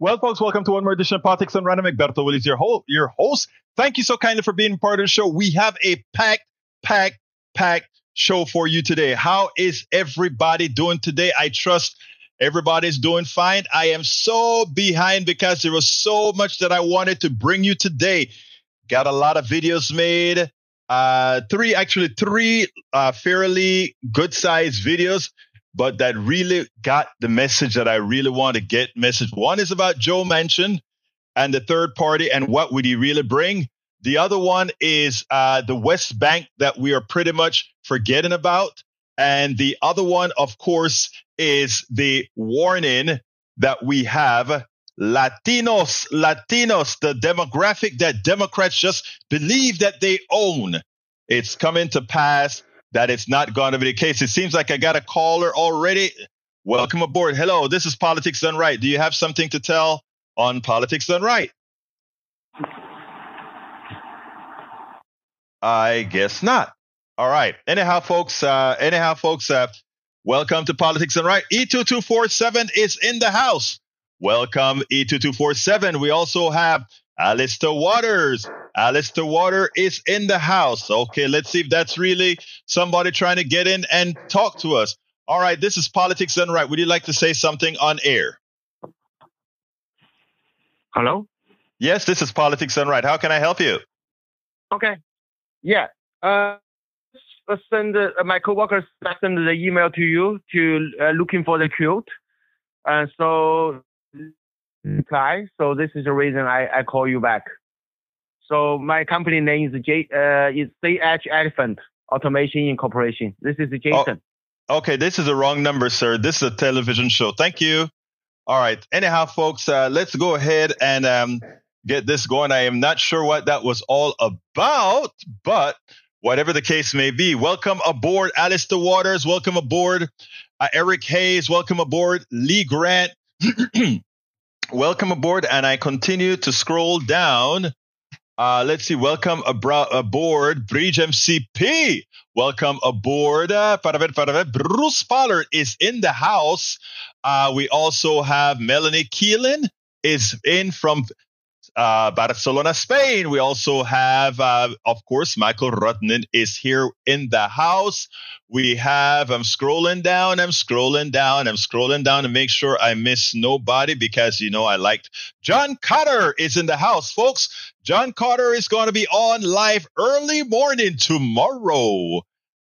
Well, folks, welcome to one more edition of Politics Done Right. Egberto Willies, your, ho- your host. Thank you so kindly for being part of the show. We have a packed, packed, packed show for you today. How is everybody doing today? I trust everybody's doing fine. I am so behind because there was so much that I wanted to bring you today. Got a lot of videos made. Uh, three, actually, three uh, fairly good sized videos but that really got the message that I really want to get message. One is about Joe Manchin and the third party and what would he really bring. The other one is uh, the West Bank that we are pretty much forgetting about. And the other one, of course, is the warning that we have Latinos, Latinos, the demographic that Democrats just believe that they own. It's coming to pass that it's not going to be the case. It seems like I got a caller already. Welcome aboard. Hello, this is Politics Done Right. Do you have something to tell on Politics Done Right? I guess not. All right. Anyhow, folks. Uh, anyhow, folks. Uh, welcome to Politics Done Right. E2247 is in the house. Welcome, E2247. We also have Alistair Waters. Alistair Water is in the house. Okay, let's see if that's really somebody trying to get in and talk to us. All right, this is Politics Done Right. Would you like to say something on air? Hello? Yes, this is Politics Done Right. How can I help you? Okay. Yeah. Uh, send uh, my coworkers send the email to you to uh, looking for the quote. And so reply. So this is the reason I, I call you back. So my company name is J uh, is CH Elephant Automation Incorporation. This is Jason. Oh, okay, this is the wrong number, sir. This is a television show. Thank you. All right. Anyhow, folks, uh, let's go ahead and um, get this going. I am not sure what that was all about, but whatever the case may be, welcome aboard, Alistair Waters. Welcome aboard, uh, Eric Hayes. Welcome aboard, Lee Grant. welcome aboard. And I continue to scroll down uh, let's see. Welcome abro- aboard, Bridge MCP. Welcome aboard. Uh, Bruce Pollard is in the house. Uh, we also have Melanie Keelan is in from uh, Barcelona, Spain. We also have, uh, of course, Michael Rudnin is here in the house. We have, I'm scrolling down, I'm scrolling down, I'm scrolling down to make sure I miss nobody because, you know, I liked John Carter is in the house, folks. John Carter is going to be on live early morning tomorrow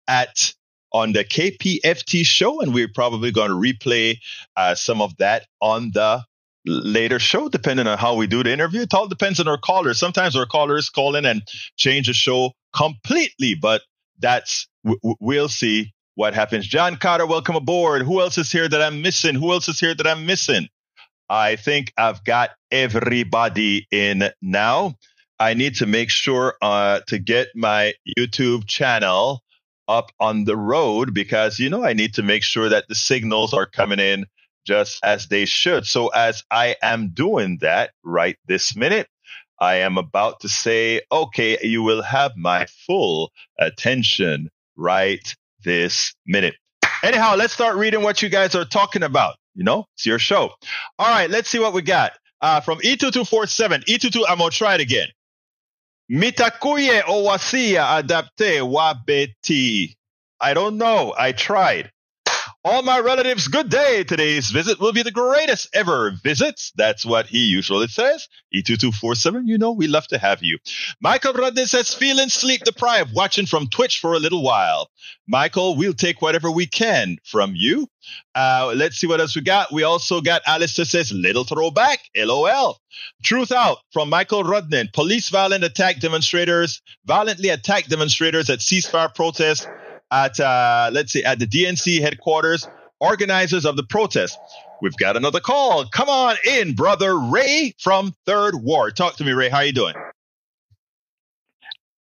at on the KPFT show, and we're probably going to replay uh, some of that on the later show, depending on how we do the interview. It all depends on our callers. Sometimes our callers call in and change the show completely, but that's we'll see what happens. John Carter, welcome aboard. Who else is here that I'm missing? Who else is here that I'm missing? I think I've got everybody in now. I need to make sure uh, to get my YouTube channel up on the road because you know I need to make sure that the signals are coming in just as they should. So as I am doing that right this minute, I am about to say, okay, you will have my full attention right this minute. Anyhow, let's start reading what you guys are talking about. You know, it's your show. All right, let's see what we got. Uh, from E2247, E22, I'm going to try it again. Mitakuye owasia adapte wabeti. I don't know. I tried. All my relatives, good day. Today's visit will be the greatest ever visit. That's what he usually says. E2247, you know we love to have you. Michael Rudden says, feeling sleep deprived, watching from Twitch for a little while. Michael, we'll take whatever we can from you. Uh, let's see what else we got. We also got Alistair says, little throwback, LOL. Truth out from Michael Rudnin. Police violent attack demonstrators, violently attack demonstrators at ceasefire protest at uh, let's see at the DNC headquarters, organizers of the protest. We've got another call. Come on in, brother Ray from Third Ward. Talk to me, Ray. How you doing?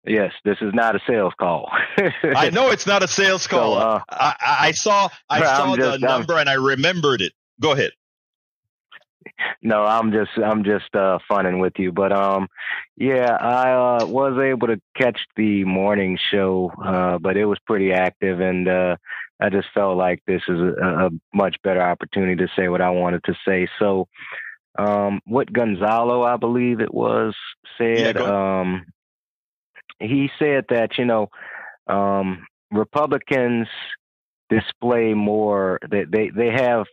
Yes, this is not a sales call. I know it's not a sales call. So, uh, I, I, saw I saw just, the number I'm, and I remembered it. Go ahead no, I'm just I'm just uh funning with you. But um yeah, I uh was able to catch the morning show, uh, but it was pretty active and uh I just felt like this is a, a much better opportunity to say what I wanted to say. So um, what Gonzalo, I believe it was, said. Yeah, um, he said that you know um, Republicans display more. They, they they have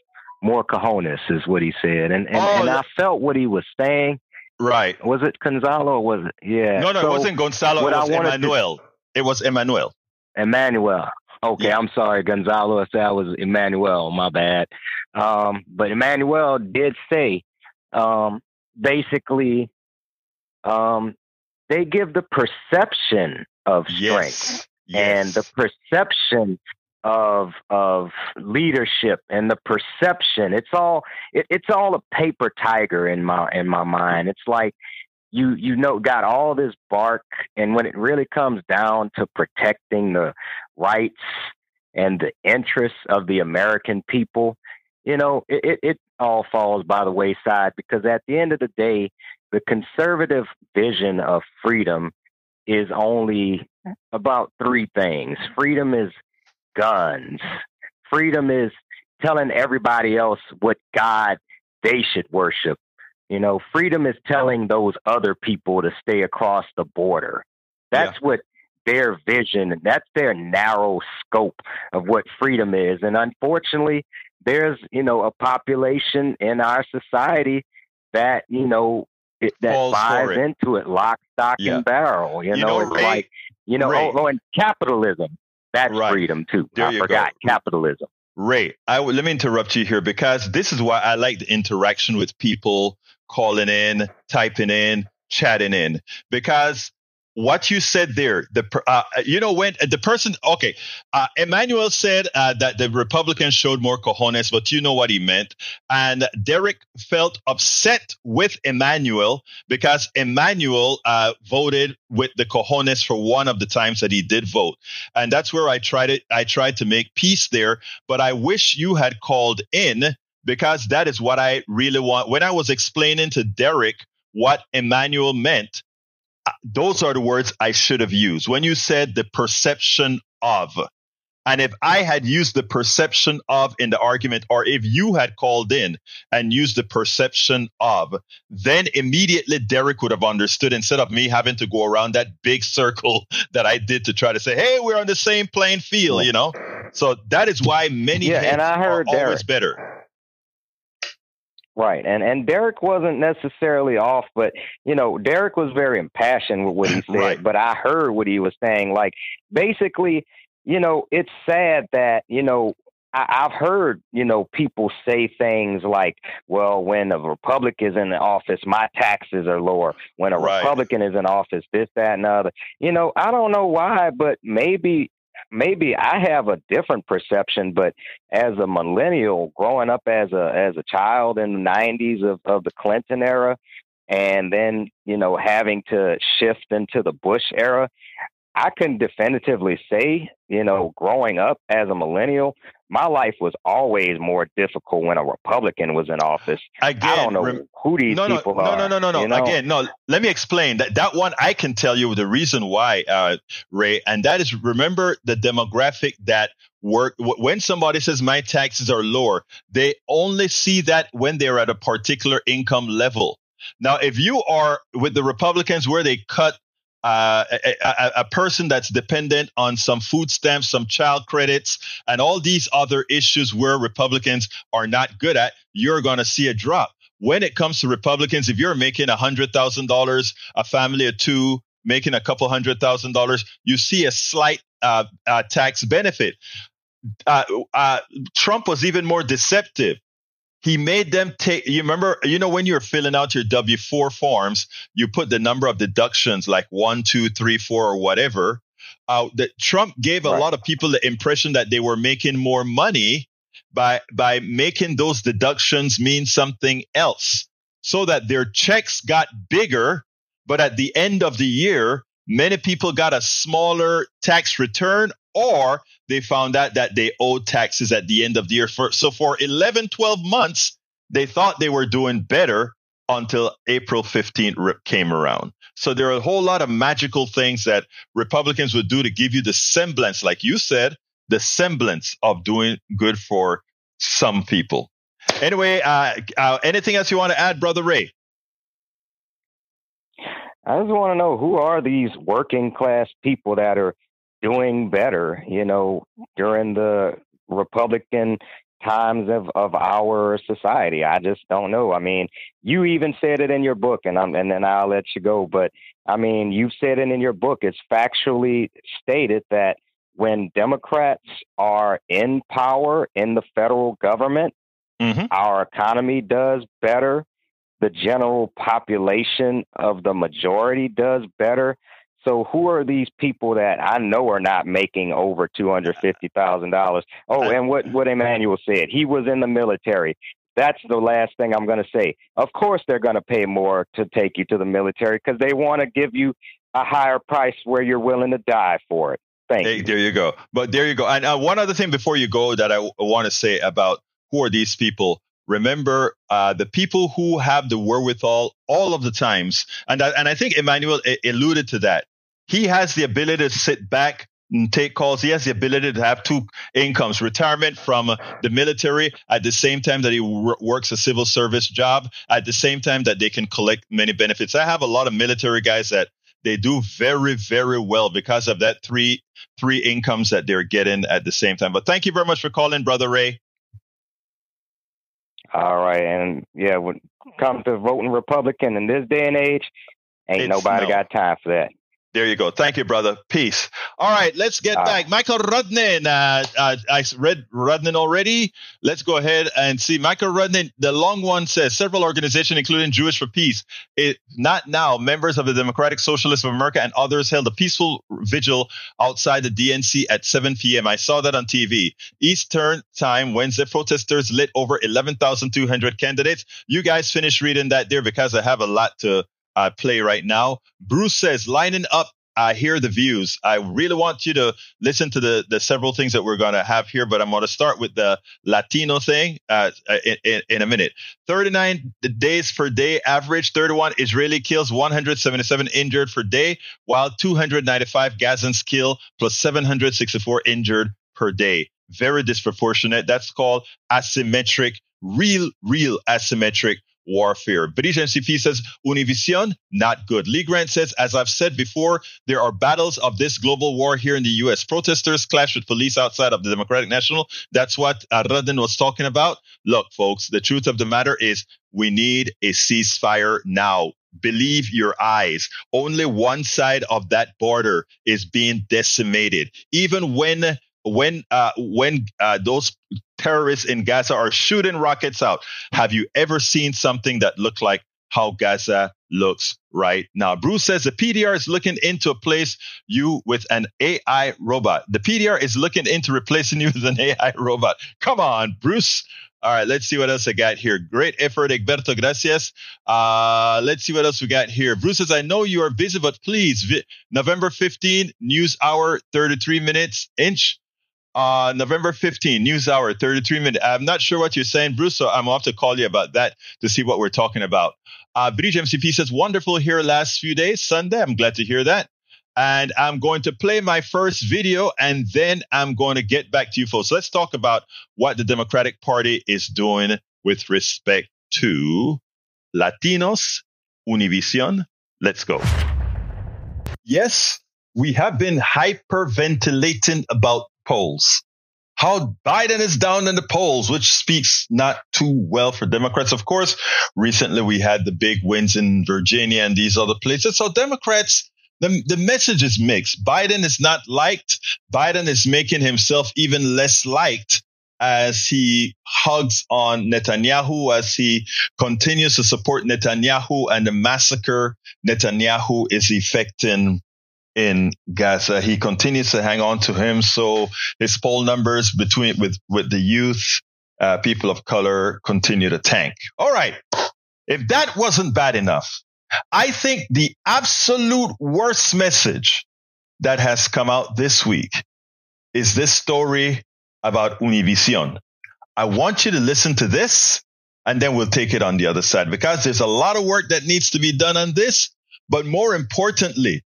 more cojones, is what he said, and and, Oh, and I felt what he was saying. Right. Was it Gonzalo or was it? Yeah. No, no, So, it wasn't Gonzalo. It was wanted to- Emmanuel. It was Emmanuel. Emmanuel. Okay, Yeah. I'm sorry, Gonzalo. I said I was Emmanuel. My bad. Um, but Emmanuel did say, um, basically, um, they give the perception of strength Yes. and the perception of of leadership and the perception. It's all it, it's all a paper tiger in my in my mind. It's like you you know got all this bark and when it really comes down to protecting the rights and the interests of the American people, you know, it, it, it all falls by the wayside because at the end of the day, the conservative vision of freedom is only about three things. Freedom is guns. Freedom is telling everybody else what God they should worship. You know, freedom is telling those other people to stay across the border. That's what their vision, and that's their narrow scope of what freedom is. And unfortunately, there's, you know, a population in our society that, you know, it, that Falls buys it. into it lock, stock, Yeah. and barrel. You, You know, know, it's Ray- like, you know, oh, Ray. oh, oh, and capitalism. That's Right. freedom too. There I forgot go. capitalism. Ray, I let me interrupt you here because this is why I like the interaction with people calling in, typing in, chatting in. Because what you said there, the uh, you know when the person, okay, uh, Emmanuel said uh, that the Republicans showed more cojones, but you know what he meant. And Derek felt upset with Emmanuel because Emmanuel uh, voted with the cojones for one of the times that he did vote, and that's where I tried it. I tried to make peace there but I wish you had called in because that is what I really want. When I was explaining to Derek what Emmanuel meant, uh, those are the words I should have used. When you said the perception of, and if I had used the perception of in the argument, or if you had called in and used the perception of, then immediately Derek would have understood instead of me having to go around that big circle that I did to try to say, hey, we're on the same playing field, you know? So that is why many Yeah, and I heard are always better. Right. And and Derek wasn't necessarily off, but you know, Derek was very impassioned with what he said, Right. but I heard what he was saying. Like basically, you know, it's sad that, you know, I, I've heard, you know, people say things like, well, when a Republican is in the office, my taxes are lower. When a Right. Republican is in office, this, that, and the other. You know, I don't know why, but maybe maybe I have a different perception, but as a millennial growing up as a as a child in the nineties of, of the Clinton era and then, you know, having to shift into the Bush era, I can definitively say, you know, growing up as a millennial, my life was always more difficult when a Republican was in office. Again, I don't know rem- who these no, no, people no, are. no, no, no, no. you know? Again, no. Let me explain that. That one I can tell you the reason why, uh, Ray, and that is remember the demographic that work wh- when somebody says my taxes are lower, they only see that when they're at a particular income level. Now, if you are with the Republicans where they cut uh, a, a, a person that's dependent on some food stamps, some child credits, and all these other issues where Republicans are not good at, you're going to see a drop. When it comes to Republicans, if you're making $100,000, a family of two, making a couple hundred thousand dollars, you see a slight uh, uh, tax benefit. Uh, uh, Trump was even more deceptive. He made them take, you remember, you know, when you're filling out your W 4 forms, you put the number of deductions like one, two, three, four, or whatever. Uh, that Trump gave a Right. lot of people the impression that they were making more money by by making those deductions mean something else so that their checks got bigger but at the end of the year many people got a smaller tax return or they found out that they owed taxes at the end of the year for, so for 11 12 months they thought they were doing better until April 15th came around. So there are a whole lot of magical things that Republicans would do to give you the semblance, like you said, the semblance of doing good for some people. Anyway, uh, uh, anything else you want to add, Brother Ray? I just want to know who are these working class people that are doing better, you know, during the Republican times of, of our society. I just don't know. I mean, you even said it in your book and I'm and then I'll let you go. But I mean, you've said it in your book. It's factually stated that when Democrats are in power in the federal government, mm-hmm. our economy does better. The general population of the majority does better. So who are these people that I know are not making over two hundred fifty thousand dollars? Oh, and what what Emmanuel said, he was in the military. That's the last thing I'm going to say. Of course, they're going to pay more to take you to the military because they want to give you a higher price where you're willing to die for it. Thank hey, you. There you go. But there you go. And uh, one other thing before you go that I w- want to say about who are these people. Remember, uh, the people who have the wherewithal all of the times, and I, and I think Emmanuel alluded to that. He has the ability to sit back and take calls. He has the ability to have two incomes: retirement from the military at the same time that he works a civil service job, at the same time that they can collect many benefits. I have a lot of military guys that they do very very well because of that three three incomes that they're getting at the same time but thank you very much for calling brother ray all right and yeah when it comes to voting republican in this day and age ain't it's nobody no. got time for that there you go. Thank you, brother. Peace. All right, let's get uh, back. Michael Rudnin. Uh, uh, I read Rudnin already. Let's go ahead and see. Michael Rudnin, the long one says several organizations, including Jewish for Peace, it, not now, members of the Democratic Socialists of America and others held a peaceful vigil outside the DNC at 7 p.m. I saw that on TV. Eastern time, Wednesday, protesters lit over 11,200 candidates. You guys finish reading that there because I have a lot to uh, play right now. Bruce says, lining up I hear the views. I really want you to listen to the the several things that we're going to have here, but I'm going to start with the Latino thing uh, in, in, in, a minute. 39 days per day average. 31 Israeli kills, 177 injured per day, while 295 Gazans kill plus 764 injured per day. Very disproportionate. That's called asymmetric, real, real asymmetric warfare. British NCP says Univision, not good. Lee Grant says, as I've said before, there are battles of this global war here in the U.S. Protesters clash with police outside of the Democratic National. That's what Radin was talking about. Look, folks, the truth of the matter is we need a ceasefire now. Believe your eyes. Only one side of that border is being decimated. Even when when uh, when uh, those terrorists in Gaza are shooting rockets out, have you ever seen something that looked like how Gaza looks right now? Bruce says the PDR is looking into a place you with an AI robot. The PDR is looking into replacing you with an AI robot. Come on, Bruce. All right, let's see what else I got here. Great effort, Egberto. Gracias. Uh, let's see what else we got here. Bruce says, I know you are busy, but please, vi- November 15, news hour, 33 minutes, inch. Uh, November 15, News Hour, 33 minutes. I'm not sure what you're saying, Bruce, so I'm off to call you about that to see what we're talking about. Uh, Bridge MCP says, wonderful here last few days, Sunday. I'm glad to hear that. And I'm going to play my first video and then I'm going to get back to you folks. So Let's talk about what the Democratic Party is doing with respect to Latinos, Univision. Let's go. Yes, we have been hyperventilating about polls. How Biden is down in the polls, which speaks not too well for Democrats. Of course, recently we had the big wins in Virginia and these other places. So Democrats, the, the message is mixed. Biden is not liked. Biden is making himself even less liked as he hugs on Netanyahu, as he continues to support Netanyahu and the massacre Netanyahu is effecting in Gaza. He continues to hang on to him. So his poll numbers between with, with the youth, uh, people of color continue to tank. All right. If that wasn't bad enough, I think the absolute worst message that has come out this week is this story about Univision. I want you to listen to this and then we'll take it on the other side because there's a lot of work that needs to be done on this. But more importantly,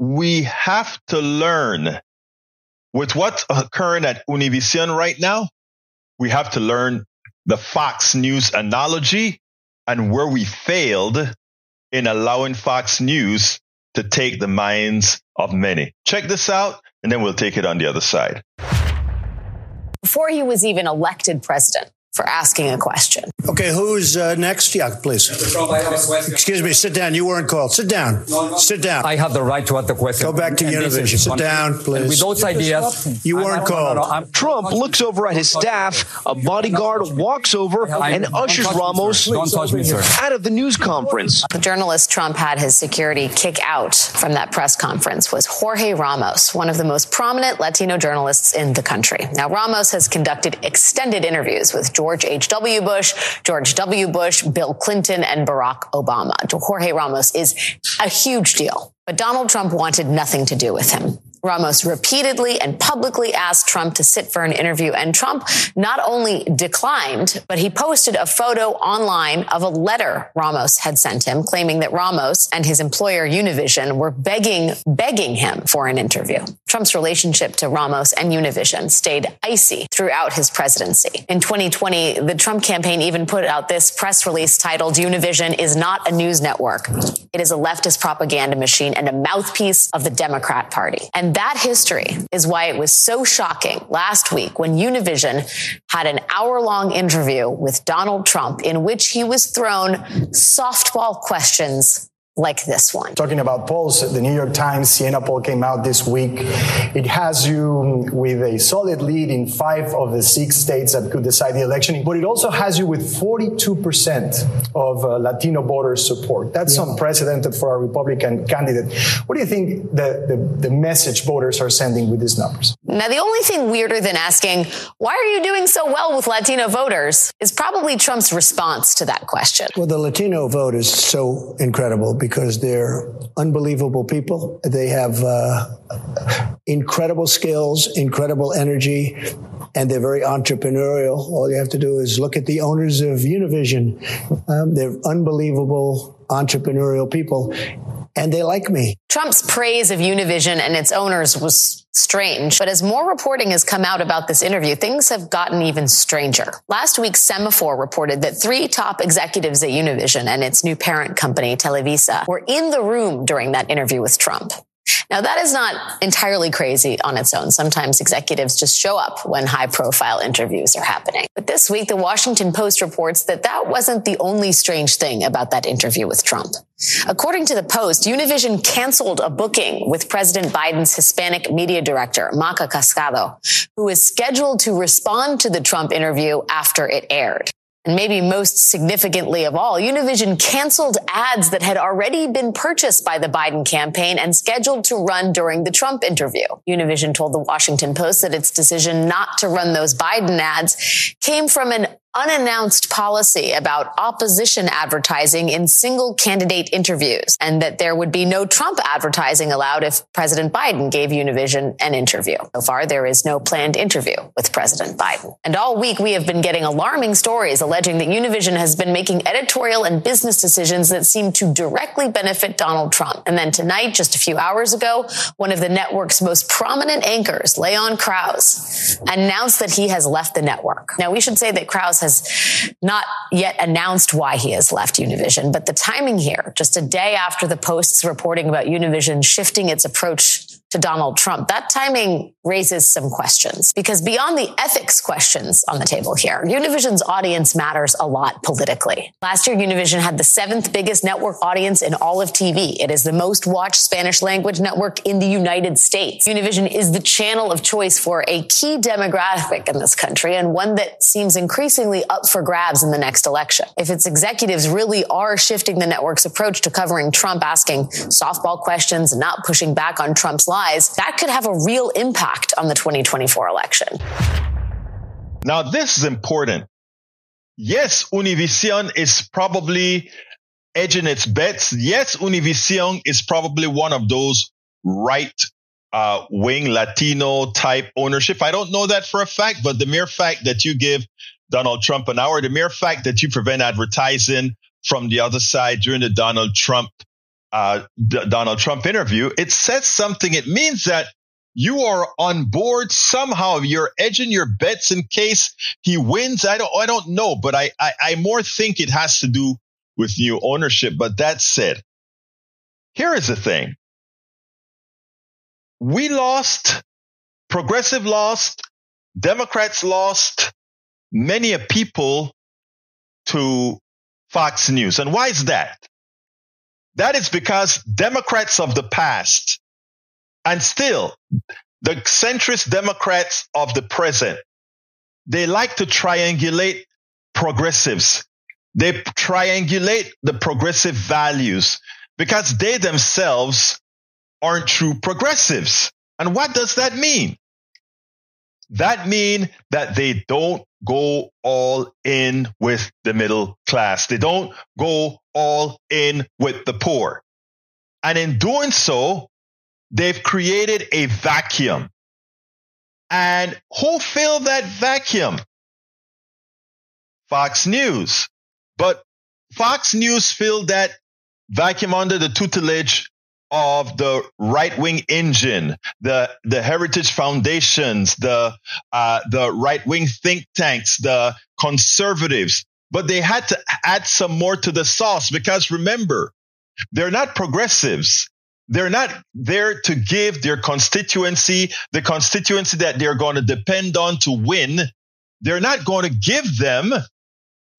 we have to learn with what's occurring at Univision right now. We have to learn the Fox News analogy and where we failed in allowing Fox News to take the minds of many. Check this out, and then we'll take it on the other side. Before he was even elected president, for asking a question. Okay, who's uh, next? Yeah, please. Excuse me, sit down. You weren't called. Sit down. Sit down. I have the right to ask the question. Go back to And Univision. Sit down, please. And with those ideas, You weren't no, called. Trump looks over at his staff. A bodyguard walks over and ushers Ramos sir. Don't touch me, out of the news conference. The journalist Trump had his security kick out from that press conference was Jorge Ramos, one of the most prominent Latino journalists in the country. Now, Ramos has conducted extended interviews with George H.W. Bush, George W. Bush, Bill Clinton, and Barack Obama. Jorge Ramos is a huge deal, but Donald Trump wanted nothing to do with him. Ramos repeatedly and publicly asked Trump to sit for an interview, and Trump not only declined, but he posted a photo online of a letter Ramos had sent him, claiming that Ramos and his employer Univision were begging, begging him for an interview. Trump's relationship to Ramos and Univision stayed icy throughout his presidency. In 2020, the Trump campaign even put out this press release titled Univision is not a news network. It is a leftist propaganda machine and a mouthpiece of the Democrat Party. And that history is why it was so shocking last week when Univision had an hour long interview with Donald Trump in which he was thrown softball questions like this one. Talking about polls, the New York Times Siena poll came out this week. It has you with a solid lead in five of the six states that could decide the election, but it also has you with 42% of uh, Latino voters support. That's unprecedented for a Republican candidate. What do you think the, the, the message voters are sending with these numbers? Now, the only thing weirder than asking, why are you doing so well with Latino voters, is probably Trump's response to that question. Well, the Latino vote is so incredible because they're unbelievable people. They have uh, incredible skills, incredible energy, and they're very entrepreneurial. All you have to do is look at the owners of Univision. Um, they're unbelievable entrepreneurial people, and they like me. Trump's praise of Univision and its owners was strange, but as more reporting has come out about this interview, things have gotten even stranger. Last week, Semafor reported that three top executives at Univision and its new parent company, Televisa, were in the room during that interview with Trump. Now, that is not entirely crazy on its own. Sometimes executives just show up when high profile interviews are happening. But this week, the Washington Post reports that that wasn't the only strange thing about that interview with Trump. According to the Post, Univision canceled a booking with President Biden's Hispanic media director, Maca Casado, who is scheduled to respond to the Trump interview after it aired. And maybe most significantly of all, Univision canceled ads that had already been purchased by the Biden campaign and scheduled to run during the Trump interview. Univision told the Washington Post that its decision not to run those Biden ads came from an unannounced policy about opposition advertising in single candidate interviews and that there would be no Trump advertising allowed if President Biden gave Univision an interview. So far, there is no planned interview with President Biden. And all week, we have been getting alarming stories alleging that Univision has been making editorial and business decisions that seem to directly benefit Donald Trump. And then tonight, just a few hours ago, one of the network's most prominent anchors, Leon Krauze, announced that he has left the network. Now, we should say that Krauze has not yet announced why he has left Univision, but the timing here, just a day after the Post's reporting about Univision shifting its approach to Donald Trump, that timing raises some questions because beyond the ethics questions on the table here, Univision's audience matters a lot politically. Last year, Univision had the seventh biggest network audience in all of TV. It is the most watched Spanish language network in the United States. Univision is the channel of choice for a key demographic in this country and one that seems increasingly up for grabs in the next election. If its executives really are shifting the network's approach to covering Trump, asking softball questions and not pushing back on Trump's lies, that could have a real impact on the 2024 election. Now, this is important. Yes, Univision is probably edging its bets. Yes, Univision is probably one of those right uh, wing Latino type ownership. I don't know that for a fact, but the mere fact that you give Donald Trump an hour, the mere fact that you prevent advertising from the other side during the Donald Trump uh, D- Donald Trump interview, it says something. It means that you are on board somehow. You're edging your bets in case he wins. I don't, I don't know, but I, I, I more think it has to do with new ownership. But that said, here is the thing. We lost, progressive lost, Democrats lost many a people to Fox News. And why is that? That is because Democrats of the past and still the centrist Democrats of the present, they like to triangulate progressives. They triangulate the progressive values because they themselves aren't true progressives. And what does that mean? That mean that they don't go all in with the middle class. They don't go all in with the poor. And in doing so, they've created a vacuum. And who filled that vacuum? Fox News. But Fox News filled that vacuum under the tutelage of the right wing engine, the the heritage foundations, the uh, the right wing think tanks, the conservatives. But they had to add some more to the sauce because remember, they're not progressives. They're not there to give their constituency the constituency that they're going to depend on to win. They're not going to give them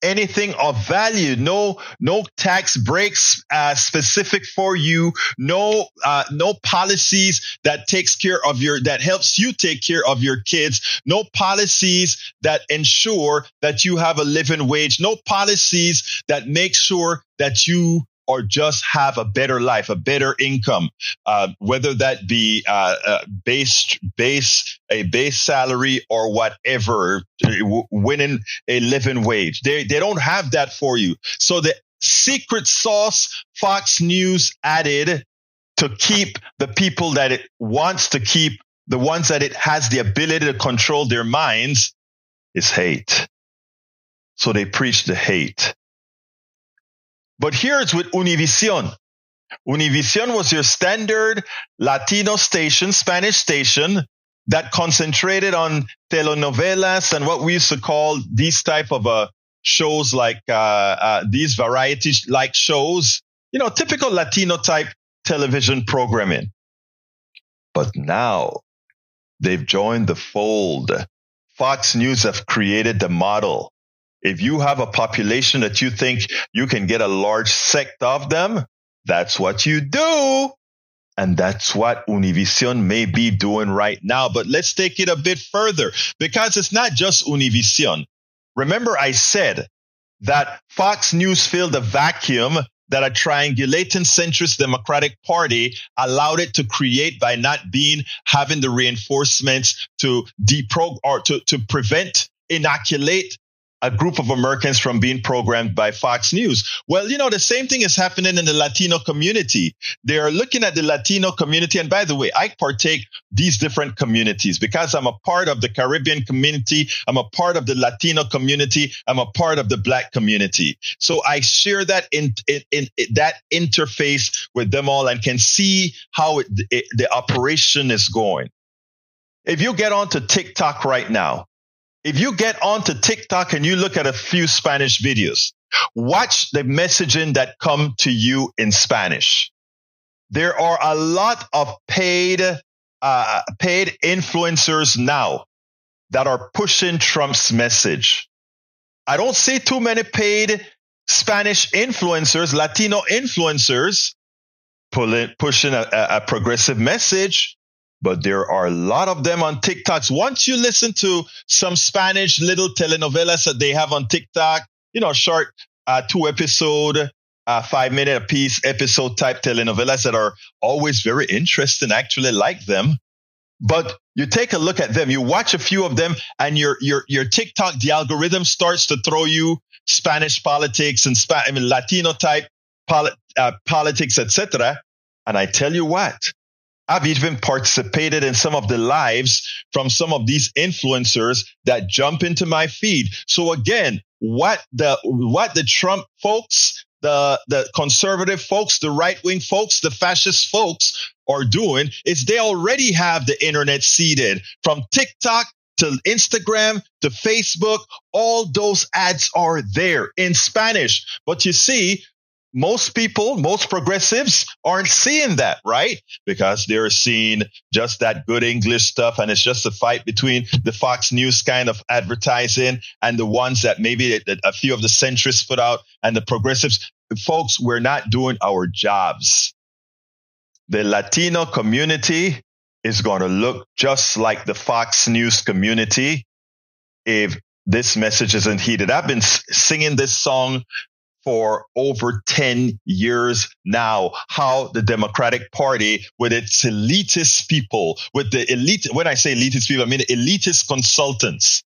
anything of value. No, no tax breaks uh, specific for you. No, uh, no policies that takes care of your that helps you take care of your kids. No policies that ensure that you have a living wage. No policies that make sure that you or just have a better life, a better income, uh, whether that be uh, uh, base base a base salary or whatever, winning a living wage. They they don't have that for you. So the secret sauce Fox News added to keep the people that it wants to keep, the ones that it has the ability to control their minds, is hate. So they preach the hate. But here it's with Univision. Univision was your standard Latino station, Spanish station that concentrated on telenovelas and what we used to call these type of uh, shows like uh, uh, these variety like shows, you know, typical Latino type television programming. But now they've joined the fold. Fox News have created the model. If you have a population that you think you can get a large sect of them, that's what you do. And that's what Univision may be doing right now. But let's take it a bit further because it's not just Univision. Remember, I said that Fox News filled a vacuum that a triangulating centrist Democratic Party allowed it to create by not being having the reinforcements to deprog or to, to prevent inoculate a group of Americans from being programmed by Fox News. Well, you know, the same thing is happening in the Latino community. They are looking at the Latino community. And by the way, I partake these different communities because I'm a part of the Caribbean community. I'm a part of the Latino community. I'm a part of the black community. So I share that in, in, in, that interface with them all and can see how it, it, the operation is going. If you get onto TikTok right now, if you get onto TikTok and you look at a few Spanish videos, watch the messaging that come to you in Spanish. There are a lot of paid, uh, paid influencers now that are pushing Trump's message. I don't see too many paid Spanish influencers, Latino influencers pulling, pushing a, a progressive message but there are a lot of them on TikToks. Once you listen to some Spanish little telenovelas that they have on TikTok, you know, short uh, two episode, uh, five minute a piece episode type telenovelas that are always very interesting. actually like them. But you take a look at them, you watch a few of them and your, your, your TikTok, the algorithm starts to throw you Spanish politics and Spa- I mean, Latino type poli- uh, politics, etc. And I tell you what, I've even participated in some of the lives from some of these influencers that jump into my feed. So again, what the, what the Trump folks the, the conservative folks, the right wing folks, the fascist folks are doing is they already have the internet seeded from TikTok to Instagram to Facebook. All those ads are there in Spanish. But you see, most people, most progressives aren't seeing that, right? Because they're seeing just that good English stuff. And it's just a fight between the Fox News kind of advertising and the ones that maybe a few of the centrists put out and the progressives. Folks, we're not doing our jobs. The Latino community is going to look just like the Fox News community if this message isn't heeded. I've been singing this song for over 10 years now how the Democratic Party, with its elitist people, with the elite, when I say elitist people, I mean elitist consultants,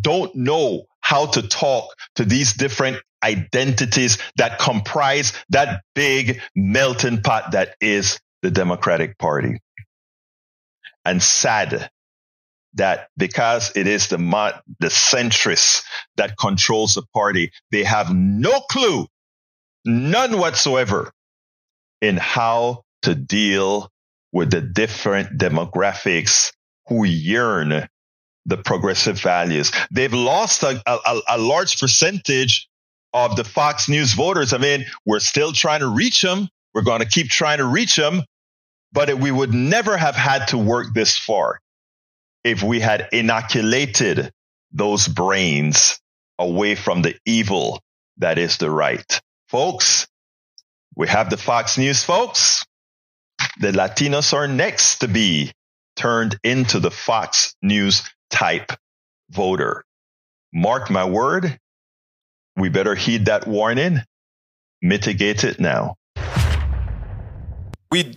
don't know how to talk to these different identities that comprise that big melting pot that is the Democratic Party. And sad that because it is the the centrists that controls the party, they have no clue, none whatsoever, in how to deal with the different demographics who yearn the progressive values. They've lost a, a, a large percentage of the Fox News voters. I mean, we're still trying to reach them. We're going to keep trying to reach them, but it, we would never have had to work this far if we had inoculated those brains away from the evil that is the right. Folks, we have the Fox News folks. The Latinos are next to be turned into the Fox News type voter. Mark my word. We better heed that warning. Mitigate it now we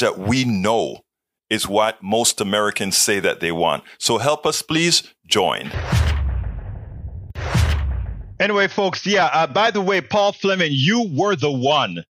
that we know is what most Americans say that they want. So help us, please join. Anyway, folks, yeah, uh, by the way, Paul Fleming, you were the one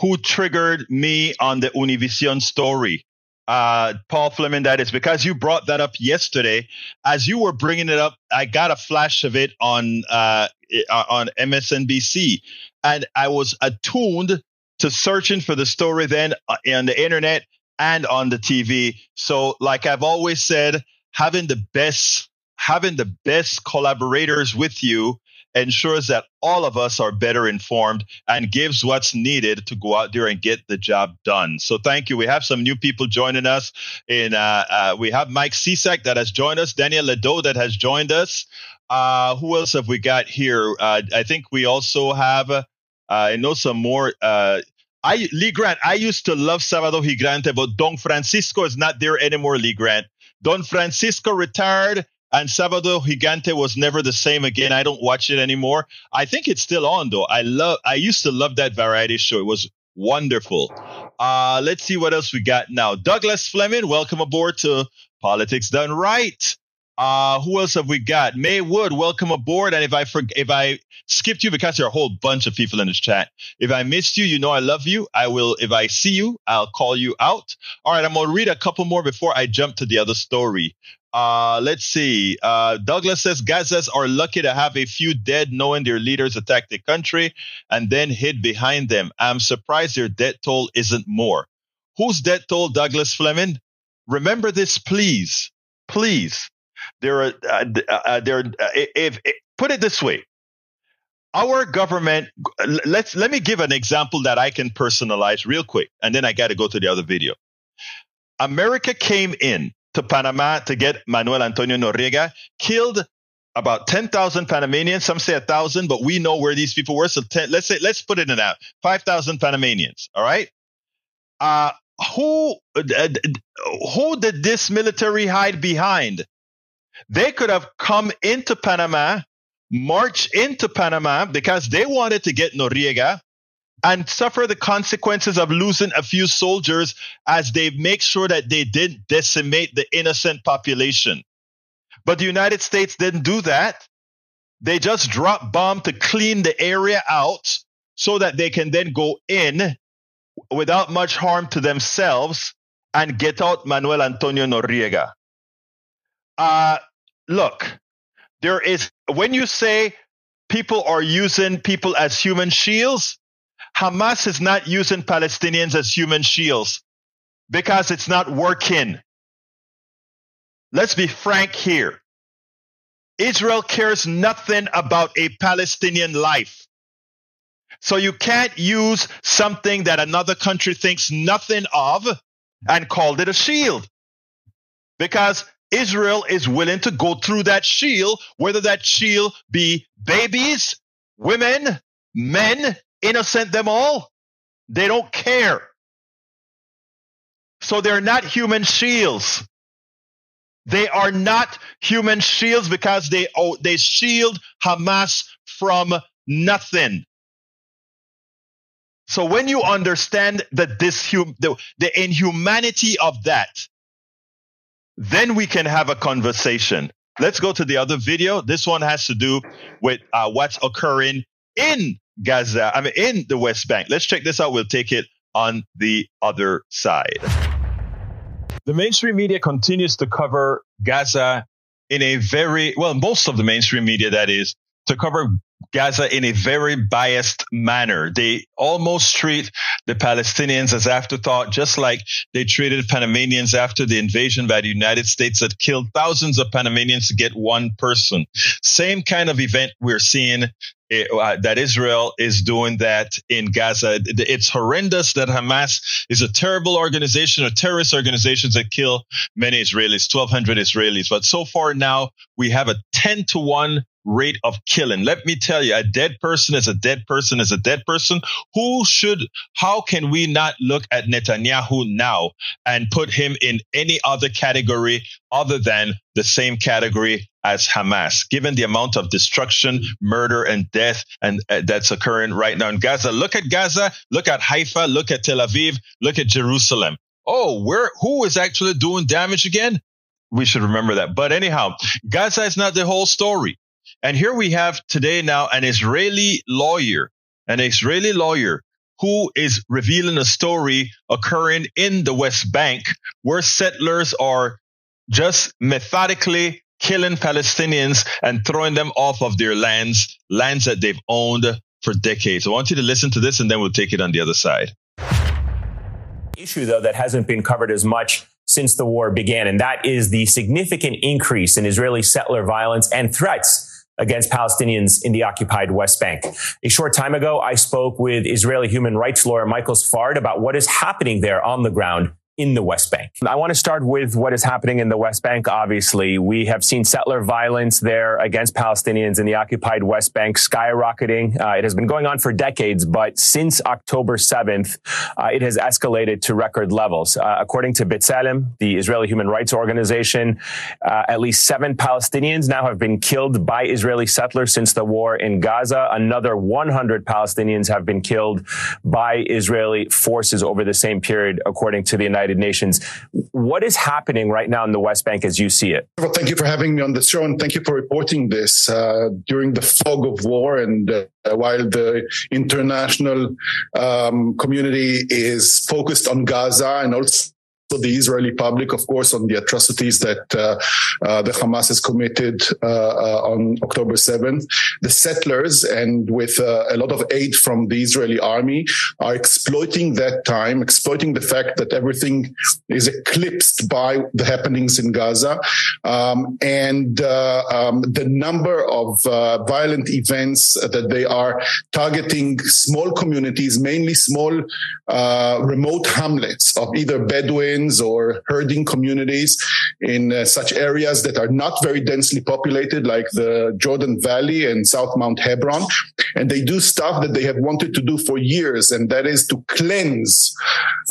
who triggered me on the Univision story. Uh, Paul Fleming, that is because you brought that up yesterday. As you were bringing it up, I got a flash of it on uh, on MSNBC, and I was attuned to searching for the story then uh, on the internet and on the TV. So, like I've always said, having the best having the best collaborators with you ensures that all of us are better informed and gives what's needed to go out there and get the job done. So thank you. We have some new people joining us. In uh, uh, we have Mike Cisak that has joined us, Daniel Ledo that has joined us. Uh, who else have we got here? Uh, I think we also have uh, I know some more. Uh, I Lee Grant. I used to love Sábado Gigante, but Don Francisco is not there anymore. Lee Grant. Don Francisco retired, and Sábado Gigante was never the same again. I don't watch it anymore. I think it's still on though. I love. I used to love that variety show. It was wonderful. Uh, let's see what else we got now. Douglas Fleming, welcome aboard to Politics Done Right. Uh, who else have we got? May Wood, welcome aboard. And if I forget, if I skipped you because there are a whole bunch of people in this chat. If I missed you, you know I love you. I will. If I see you, I'll call you out. All right, I'm gonna read a couple more before I jump to the other story. Uh, let's see. Uh, Douglas says Gazas are lucky to have a few dead, knowing their leaders attacked the country and then hid behind them. I'm surprised their death toll isn't more. Whose death toll, Douglas Fleming? Remember this, please, please there are uh, uh, there. Uh, if, if put it this way, our government. Let's let me give an example that I can personalize real quick, and then I got to go to the other video. America came in to Panama to get Manuel Antonio Noriega, killed about 10,000 Panamanians. Some say a thousand, but we know where these people were. So 10, let's say, let's put it in out 5,000 Panamanians. All right. Uh, who, uh, who did this military hide behind? They could have come into Panama, march into Panama because they wanted to get Noriega and suffer the consequences of losing a few soldiers as they make sure that they didn't decimate the innocent population. But the United States didn't do that. They just dropped bomb to clean the area out so that they can then go in without much harm to themselves and get out Manuel Antonio Noriega. Uh, look, there is, when you say people are using people as human shields, Hamas is not using Palestinians as human shields because it's not working. Let's be frank here. Israel cares nothing about a Palestinian life. So you can't use something that another country thinks nothing of and called it a shield. Because Israel is willing to go through that shield, whether that shield be babies, women, men, innocent them all. They don't care. So they're not human shields. They are not human shields because they oh, they shield Hamas from nothing. So when you understand that this the, the inhumanity of that, then we can have a conversation. Let's go to the other video. This one has to do with uh, what's occurring in Gaza, I mean, in the West Bank. Let's check this out. We'll take it on the other side. The mainstream media continues to cover Gaza in a very, well, most of the mainstream media, that is, to cover Gaza in a very biased manner. They almost treat the Palestinians as afterthought, just like they treated Panamanians after the invasion by the United States that killed thousands of Panamanians to get one person. Same kind of event we're seeing uh, that Israel is doing that in Gaza. It's horrendous that Hamas is a terrible organization, a terrorist organization that kill many Israelis, 1,200 Israelis. But so far now, we have a 10 to 1 rate of killing. Let me tell you, a dead person is a dead person is a dead person. Who should, how can we not look at Netanyahu now and put him in any other category other than the same category as Hamas, given the amount of destruction, murder, and death and uh, that's occurring right now in Gaza. Look at Gaza, look at Haifa, look at Tel Aviv, look at Jerusalem. Oh, where who is actually doing damage again? We should remember that. But anyhow, Gaza is not the whole story. And here we have today now an Israeli lawyer, an Israeli lawyer who is revealing a story occurring in the West Bank where settlers are just methodically killing Palestinians and throwing them off of their lands, lands that they've owned for decades. I want you to listen to this and then we'll take it on the other side. Issue, though, that hasn't been covered as much since the war began, and that is the significant increase in Israeli settler violence and threats against Palestinians in the occupied West Bank. A short time ago, I spoke with Israeli human rights lawyer Michael Sfard about what is happening there on the ground in the West Bank. I want to start with what is happening in the West Bank. Obviously, we have seen settler violence there against Palestinians in the occupied West Bank skyrocketing. Uh, it has been going on for decades, but since October 7th, uh, it has escalated to record levels. Uh, according to B'Tselem, the Israeli human rights organization, uh, at least seven Palestinians now have been killed by Israeli settlers since the war in Gaza. Another 100 Palestinians have been killed by Israeli forces over the same period, according to the United United Nations. What is happening right now in the West Bank as you see it? Well, thank you for having me on the show and thank you for reporting this uh, during the fog of war and uh, while the international um, community is focused on Gaza and also the Israeli public, of course, on the atrocities that uh, uh, the Hamas has committed uh, uh on October 7th. The settlers, and with uh, a lot of aid from the Israeli army, are exploiting that time, exploiting the fact that everything is eclipsed by the happenings in Gaza. Um, and uh, um, the number of violent events that they are targeting small communities, mainly small remote hamlets of either Bedouin or herding communities in uh, such areas that are not very densely populated, like the Jordan Valley and South Mount Hebron. And they do stuff that they have wanted to do for years, and that is to cleanse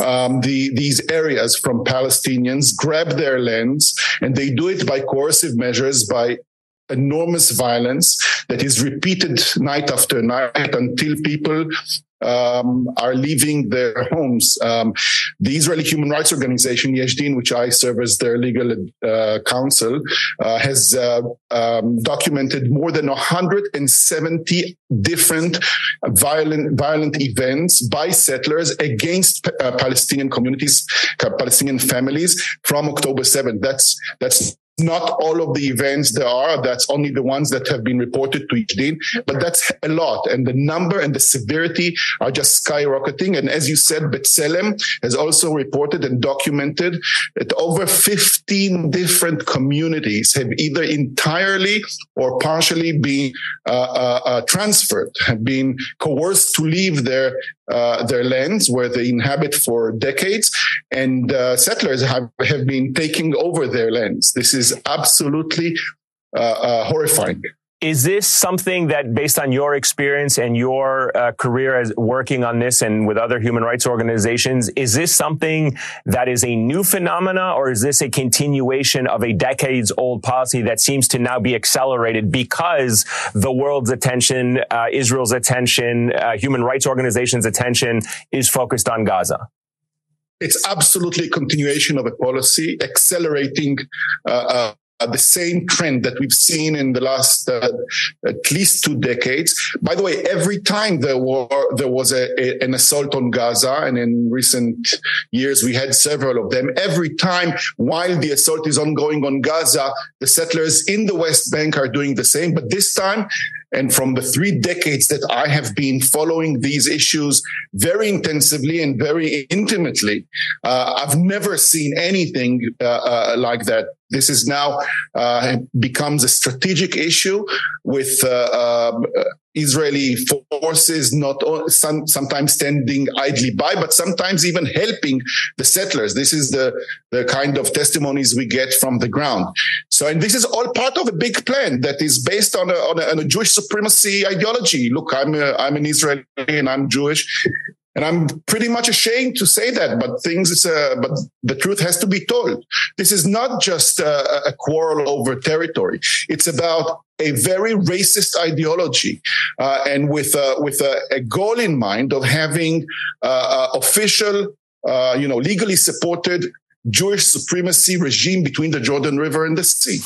um, the, these areas from Palestinians, grab their lands, and they do it by coercive measures, by enormous violence that is repeated night after night until people um, are leaving their homes. Um, the Israeli Human Rights Organization, Yesh Din, which I serve as their legal uh, counsel, uh, has uh, um, documented more than 170 different violent violent events by settlers against uh, Palestinian communities, Palestinian families from October 7th. That's that's not all of the events there are. That's only the ones that have been reported to Yesh Din, but that's a lot. And the number and the severity are just skyrocketing. And as you said, B'Tselem has also reported and documented that over 15 different communities have either entirely or partially been uh, uh, uh, transferred, have been coerced to leave their uh, their lands where they inhabit for decades, and uh, settlers have, have been taking over their lands. This is absolutely uh, uh horrifying. Is this something that, based on your experience and your uh, career as working on this and with other human rights organizations, is this something that is a new phenomena, or is this a continuation of a decades-old policy that seems to now be accelerated because the world's attention, uh, Israel's attention, uh, human rights organizations' attention is focused on Gaza? It's absolutely a continuation of a policy accelerating uh, uh, the same trend that we've seen in the last uh, at least two decades. By the way, every time there were there was a, a, an assault on Gaza, and in recent years we had several of them. Every time, while the assault is ongoing on Gaza, the settlers in the West Bank are doing the same. But this time, and from the three decades that I have been following these issues very intensively and very intimately, uh, I've never seen anything uh, uh, like that. This is now uh, becomes a strategic issue with uh, um, Israeli forces not some, sometimes standing idly by, but sometimes even helping the settlers. This is the, the kind of testimonies we get from the ground. So, and this is all part of a big plan that is based on a, on a, on a Jewish supremacy ideology. Look, I'm a, I'm an Israeli and I'm Jewish. And I'm pretty much ashamed to say that, but things, uh, but the truth has to be told. This is not just a, a quarrel over territory. It's about a very racist ideology, uh, and with with a, a, goal in mind of having uh, official, uh, you know, legally supported Jewish supremacy regime between the Jordan River and the sea.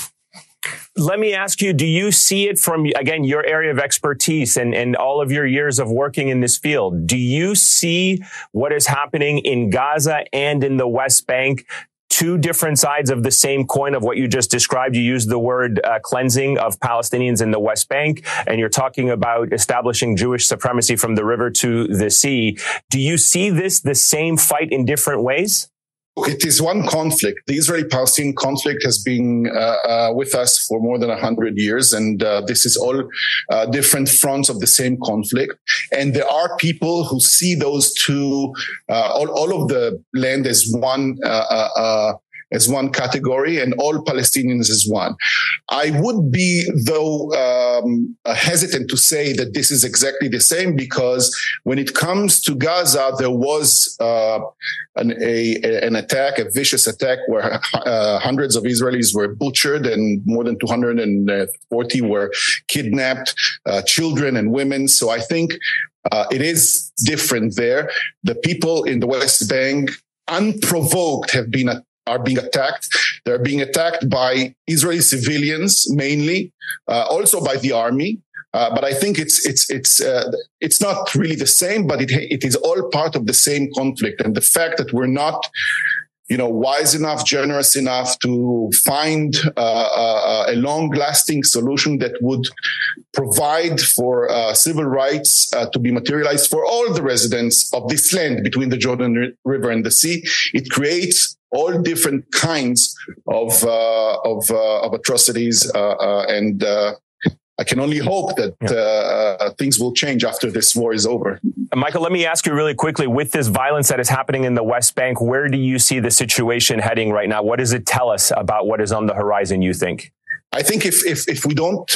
Let me ask you, do you see it from, again, your area of expertise and, and all of your years of working in this field? Do you see what is happening in Gaza and in the West Bank two different sides of the same coin of what you just described. You used the word uh, cleansing of Palestinians in the West Bank, and you're talking about establishing Jewish supremacy from the river to the sea. Do you see this the same fight in different ways? It is one conflict. The Israeli-Palestinian conflict has been uh, uh, with us for more than hundred years, and uh, this is all uh, different fronts of the same conflict. And there are people who see those two, uh, all, all, of the land as one uh, as one category and all Palestinians as one. I would be, though, um, hesitant to say that this is exactly the same because when it comes to Gaza, there was uh, an, a, an attack, a vicious attack where uh, hundreds of Israelis were butchered and more than 240 were kidnapped, uh, children and women. So I think uh, it is different there. The people in the West Bank unprovoked have been are being attacked. They're being attacked by Israeli civilians mainly, uh, also by the army. Uh, but I think it's it's it's uh, it's not really the same, but it it is all part of the same conflict. And the fact that we're not, you know, wise enough, generous enough to find uh, uh a long-lasting solution that would provide for uh, civil rights to be materialized for all the residents of this land between the Jordan River and the sea, it creates all different kinds of uh, of, uh, of atrocities, uh, uh and uh, I can only hope that uh, things will change after this war is over. Michael, let me ask you really quickly: with this violence that is happening in the West Bank, where do you see the situation heading right now? What does it tell us about what is on the horizon? You think? I think if if if we don't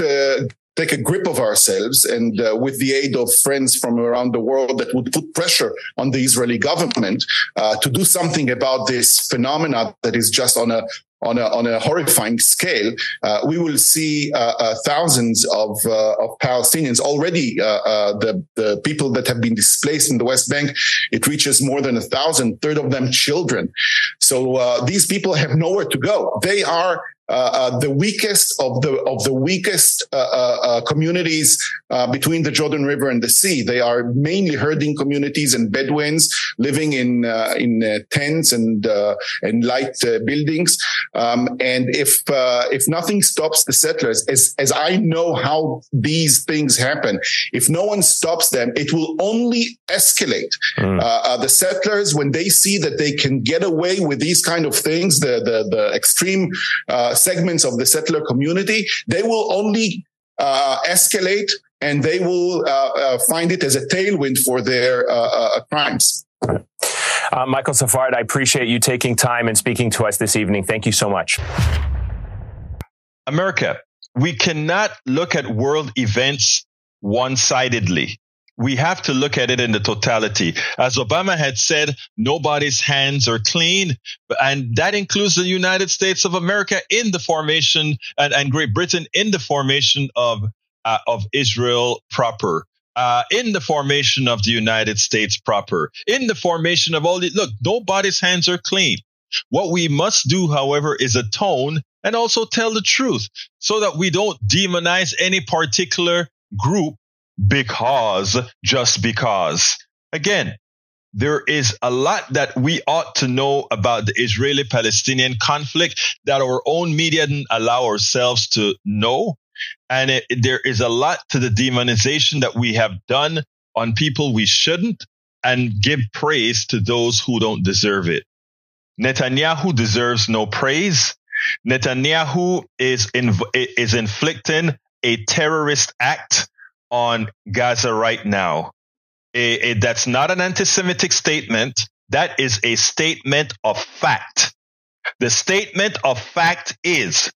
take a grip of ourselves and uh, with the aid of friends from around the world that would put pressure on the Israeli government uh, to do something about this phenomena that is just on a on a, on a horrifying scale, uh, we will see uh, uh, thousands of, uh, of Palestinians already. The the people that have been displaced in the West Bank, it reaches more than a thousand, third of them children. So these people have nowhere to go. They are uh, uh, the weakest of the of the weakest uh, uh, uh communities uh, between the Jordan River and the sea. They are mainly herding communities and Bedouins living in in tents and and light buildings. Um, and if if nothing stops the settlers, as as I know how these things happen, if no one stops them, it will only escalate. Mm. the settlers, when they see that they can get away with these kind of things, the the the extreme segments of the settler community, they will only uh, escalate and they will uh, uh, find it as a tailwind for their uh, uh, crimes. Uh, Michael Sfard, I appreciate you taking time and speaking to us this evening. Thank you so much. America, we cannot look at world events one sidedly we have to look at it in the totality. As Obama had said, nobody's hands are clean. And that includes the United States of America in the formation and, and Great Britain in the formation of, uh, of Israel proper. Uh, in the formation of the United States proper, in the formation of all the, look, nobody's hands are clean. What we must do, however, is atone and also tell the truth so that we don't demonize any particular group because, just because. Again, there is a lot that we ought to know about the Israeli Palestinian conflict that our own media didn't allow ourselves to know. And it, there is a lot to the demonization that we have done on people we shouldn't and give praise to those who don't deserve it. Netanyahu deserves no praise. Netanyahu is, is inflicting a terrorist act on Gaza right now. A, a, that's not an anti-Semitic statement. That is a statement of fact. The statement of fact is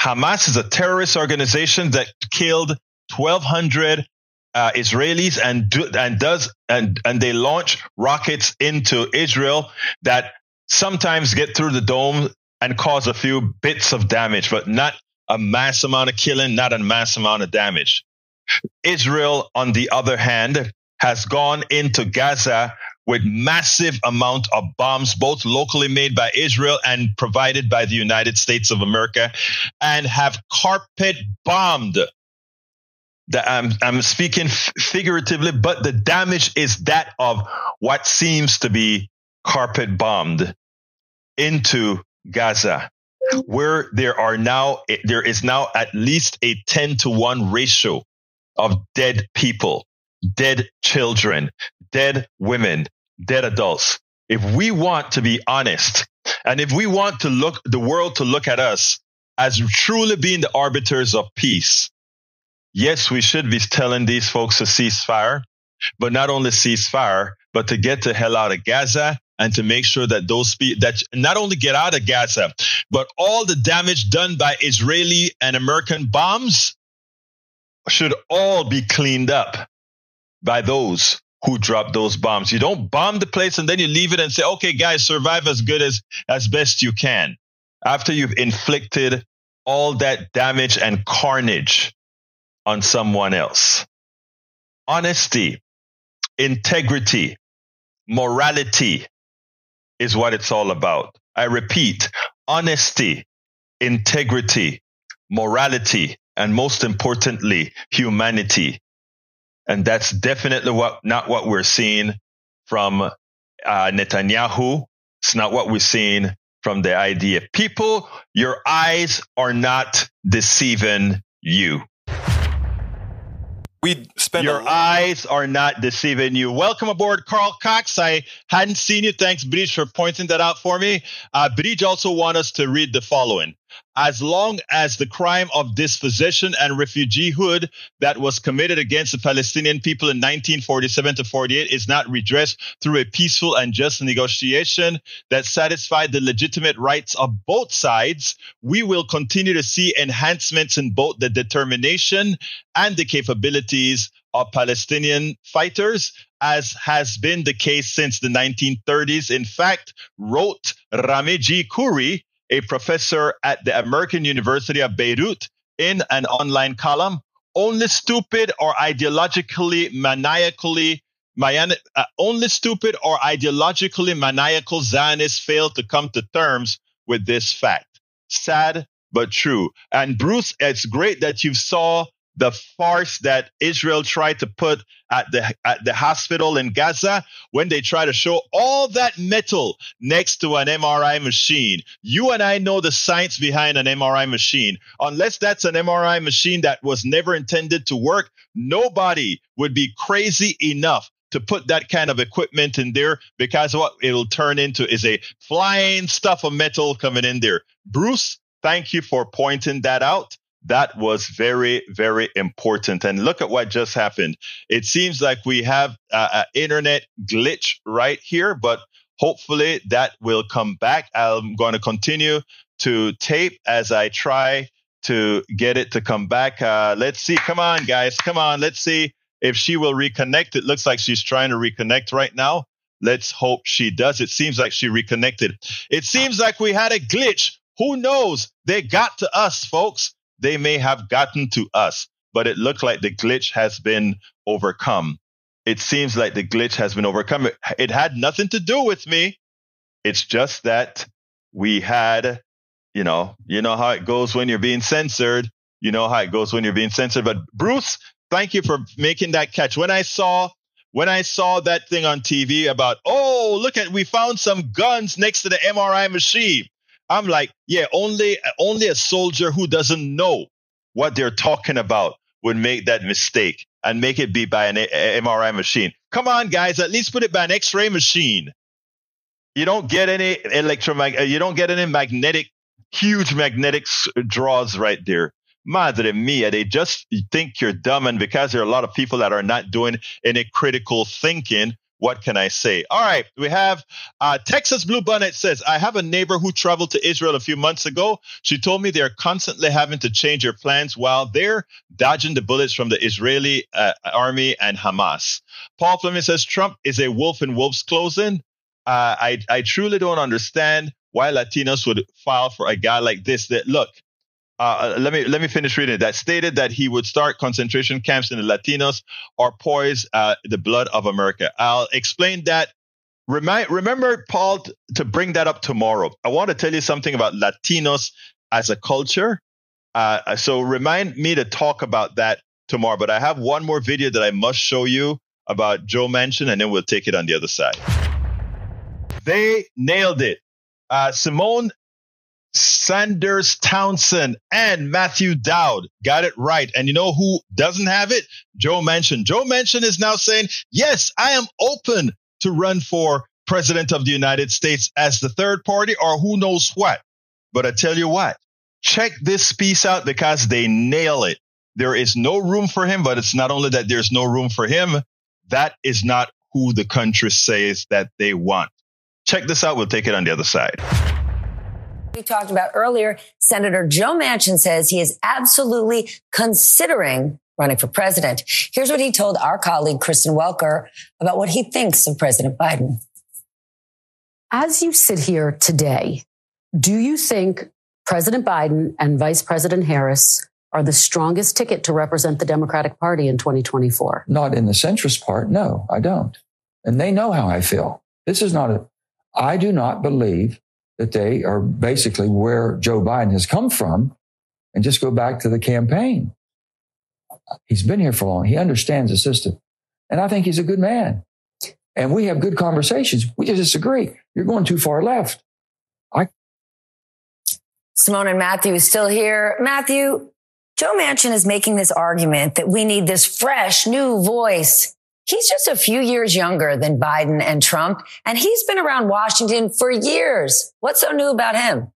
Hamas is a terrorist organization that killed 1,200 uh, Israelis and do, and does and and they launch rockets into Israel that sometimes get through the dome and cause a few bits of damage, but not a mass amount of killing, not a mass amount of damage. Israel, on the other hand, has gone into Gaza with massive amount of bombs, both locally made by Israel and provided by the United States of America, and have carpet bombed. The, I'm, I'm speaking f- figuratively, but the damage is that of what seems to be carpet bombed into Gaza, where there are now, there is now at least a 10 to 1 ratio of dead people, dead children, dead women, dead adults. If we want to be honest and if we want to look, the world to look at us as truly being the arbiters of peace, yes, we should be telling these folks to cease fire, but not only cease fire, but to get the hell out of Gaza and to make sure that those spe- that not only get out of Gaza, but all the damage done by Israeli and American bombs should all be cleaned up by those who drop those bombs. You don't bomb the place and then you leave it and say, okay, guys, survive as good as, as best you can after you've inflicted all that damage and carnage on someone else. Honesty, integrity, morality is what it's all about. I repeat, honesty, integrity, morality and most importantly, humanity. And that's definitely what, not what we're seeing from uh, Netanyahu. It's not what we're seeing from the IDF. People, your eyes are not deceiving you. We spend your eyes are not deceiving you. Welcome aboard, Carl Cox. I hadn't seen you. Thanks, Bridge, for pointing that out for me. Uh, Bridge also want us to read the following as long as the crime of dispossession and refugeehood that was committed against the Palestinian people in 1947 to 48 is not redressed through a peaceful and just negotiation that satisfied the legitimate rights of both sides, we will continue to see enhancements in both the determination and the capabilities of Palestinian fighters, as has been the case since the 1930s. In fact, wrote Rami G. A professor at the American University of Beirut, in an online column. Only stupid or ideologically maniacally uh, only stupid or ideologically maniacal Zionists fail to come to terms with this fact. Sad but true. And Bruce, it's great that you saw the farce that Israel tried to put at the at the hospital in Gaza when they try to show all that metal next to an MRI machine. You and I know the science behind an MRI machine. Unless that's an MRI machine that was never intended to work, nobody would be crazy enough to put that kind of equipment in there because what it'll turn into is a flying stuff of metal coming in there. Bruce, thank you for pointing that out. That was very, very important. And look at what just happened. It seems like we have an internet glitch right here, but hopefully that will come back. I'm going to continue to tape as I try to get it to come back. Uh, let's see. Come on, guys. Come on. Let's see if she will reconnect. It looks like she's trying to reconnect right now. Let's hope she does. It seems like she reconnected. It seems like we had a glitch. Who knows? They got to us, folks. They may have gotten to us, but it looked like the glitch has been overcome. It seems like the glitch has been overcome. It, had nothing to do with me. It's just that we had, you know, you know how it goes when you're being censored. You know how it goes when you're being censored. But Bruce, thank you for making that catch. When I saw when I saw that thing on TV about, oh, look at we found some guns next to the MRI machine. I'm like, yeah, only only a soldier who doesn't know what they're talking about would make that mistake and make it be by an MRI machine. Come on, guys, at least put it by an X-ray machine. You don't get any electromagnetic, you don't get any magnetic, huge magnetic draws right there. Madre mia, they just think you're dumb. And because there are a lot of people that are not doing any critical thinking, what can I say? All right, we have uh, Texas Blue Bonnet says, I have a neighbor who traveled to Israel a few months ago. She told me they're constantly having to change their plans while they're dodging the bullets from the Israeli uh, army and Hamas. Paul Fleming says, Trump is a wolf in wolf's clothing. Uh, I, I truly don't understand why Latinos would file for a guy like this. That look, uh, let me let me finish reading it. That stated that he would start concentration camps in the Latinos or poise uh, the blood of America. I'll explain that. Remind, remember, Paul, t- to bring that up tomorrow. I want to tell you something about Latinos as a culture. Uh, so remind me to talk about that tomorrow. But I have one more video that I must show you about Joe Manchin, and then we'll take it on the other side. They nailed it. Uh, Symone Sanders Townsend and Matthew Dowd got it right. And you know who doesn't have it? Joe Manchin. Joe Manchin is now saying, yes, I am open to run for president of the United States as the third party or who knows what. But I tell you what, check this piece out because they nail it. There is no room for him, but it's not only that there's no room for him. That is not who the country says that they want. Check this out. We'll take it on the other side we talked about earlier, Senator Joe Manchin says he is absolutely considering running for president. Here's what he told our colleague, Kristen Welker, about what he thinks of President Biden. As you sit here today, do you think President Biden and Vice President Harris are the strongest ticket to represent the Democratic Party in 2024? Not in the centrist part. No, I don't. And they know how I feel. This is not a, I do not believe that they are basically where Joe Biden has come from and just go back to the campaign. He's been here for long. He understands the system. And I think he's a good man. And we have good conversations. We just disagree. You're going too far left. I Symone and Matthew is still here. Matthew, Joe Manchin is making this argument that we need this fresh new voice He's just a few years younger than Biden and Trump, and he's been around Washington for years. What's so new about him?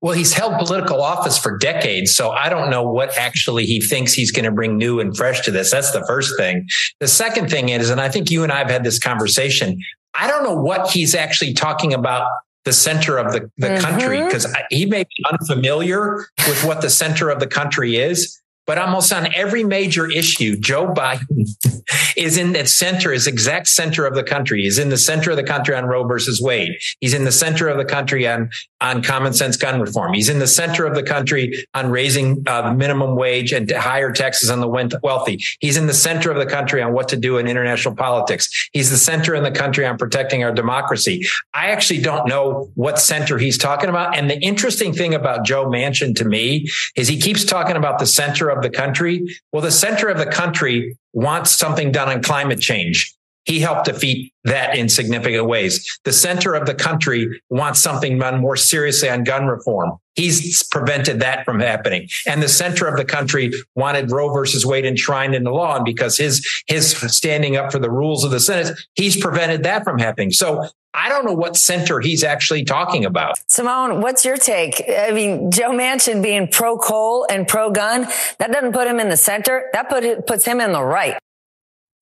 Well, he's held political office for decades, so I don't know what actually he thinks he's going to bring new and fresh to this. That's the first thing. The second thing is, and I think you and I have had this conversation, I don't know what he's actually talking about the center of the, the mm-hmm. country because he may be unfamiliar with what the center of the country is. But almost on every major issue, Joe Biden is in the center, is exact center of the country. He's in the center of the country on Roe versus Wade. He's in the center of the country on, on common sense gun reform. He's in the center of the country on raising uh, minimum wage and higher taxes on the wealthy. He's in the center of the country on what to do in international politics. He's the center in the country on protecting our democracy. I actually don't know what center he's talking about. And the interesting thing about Joe Manchin to me is he keeps talking about the center of of the country. Well, the center of the country wants something done on climate change. He helped defeat that in significant ways. The center of the country wants something done more seriously on gun reform. He's prevented that from happening. And the center of the country wanted Roe versus Wade enshrined in the law. And because his, his standing up for the rules of the Senate, he's prevented that from happening. So I don't know what center he's actually talking about. Symone, what's your take? I mean, Joe Manchin being pro coal and pro gun, that doesn't put him in the center. That put, puts him in the right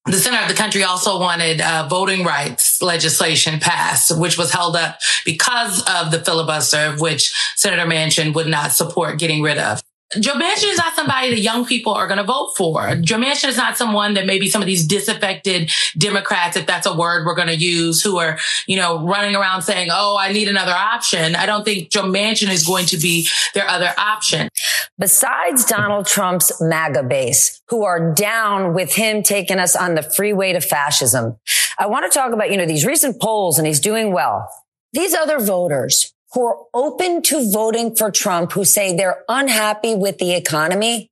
the center of the country also wanted uh, voting rights legislation passed, which was held up because of the filibuster, which Senator Manchin would not support getting rid of. Joe Manchin is not somebody that young people are going to vote for. Joe Manchin is not someone that maybe some of these disaffected Democrats, if that's a word we're going to use, who are, you know, running around saying, Oh, I need another option. I don't think Joe Manchin is going to be their other option. Besides Donald Trump's MAGA base, who are down with him taking us on the freeway to fascism, I want to talk about, you know, these recent polls and he's doing well. These other voters who are open to voting for Trump, who say they're unhappy with the economy.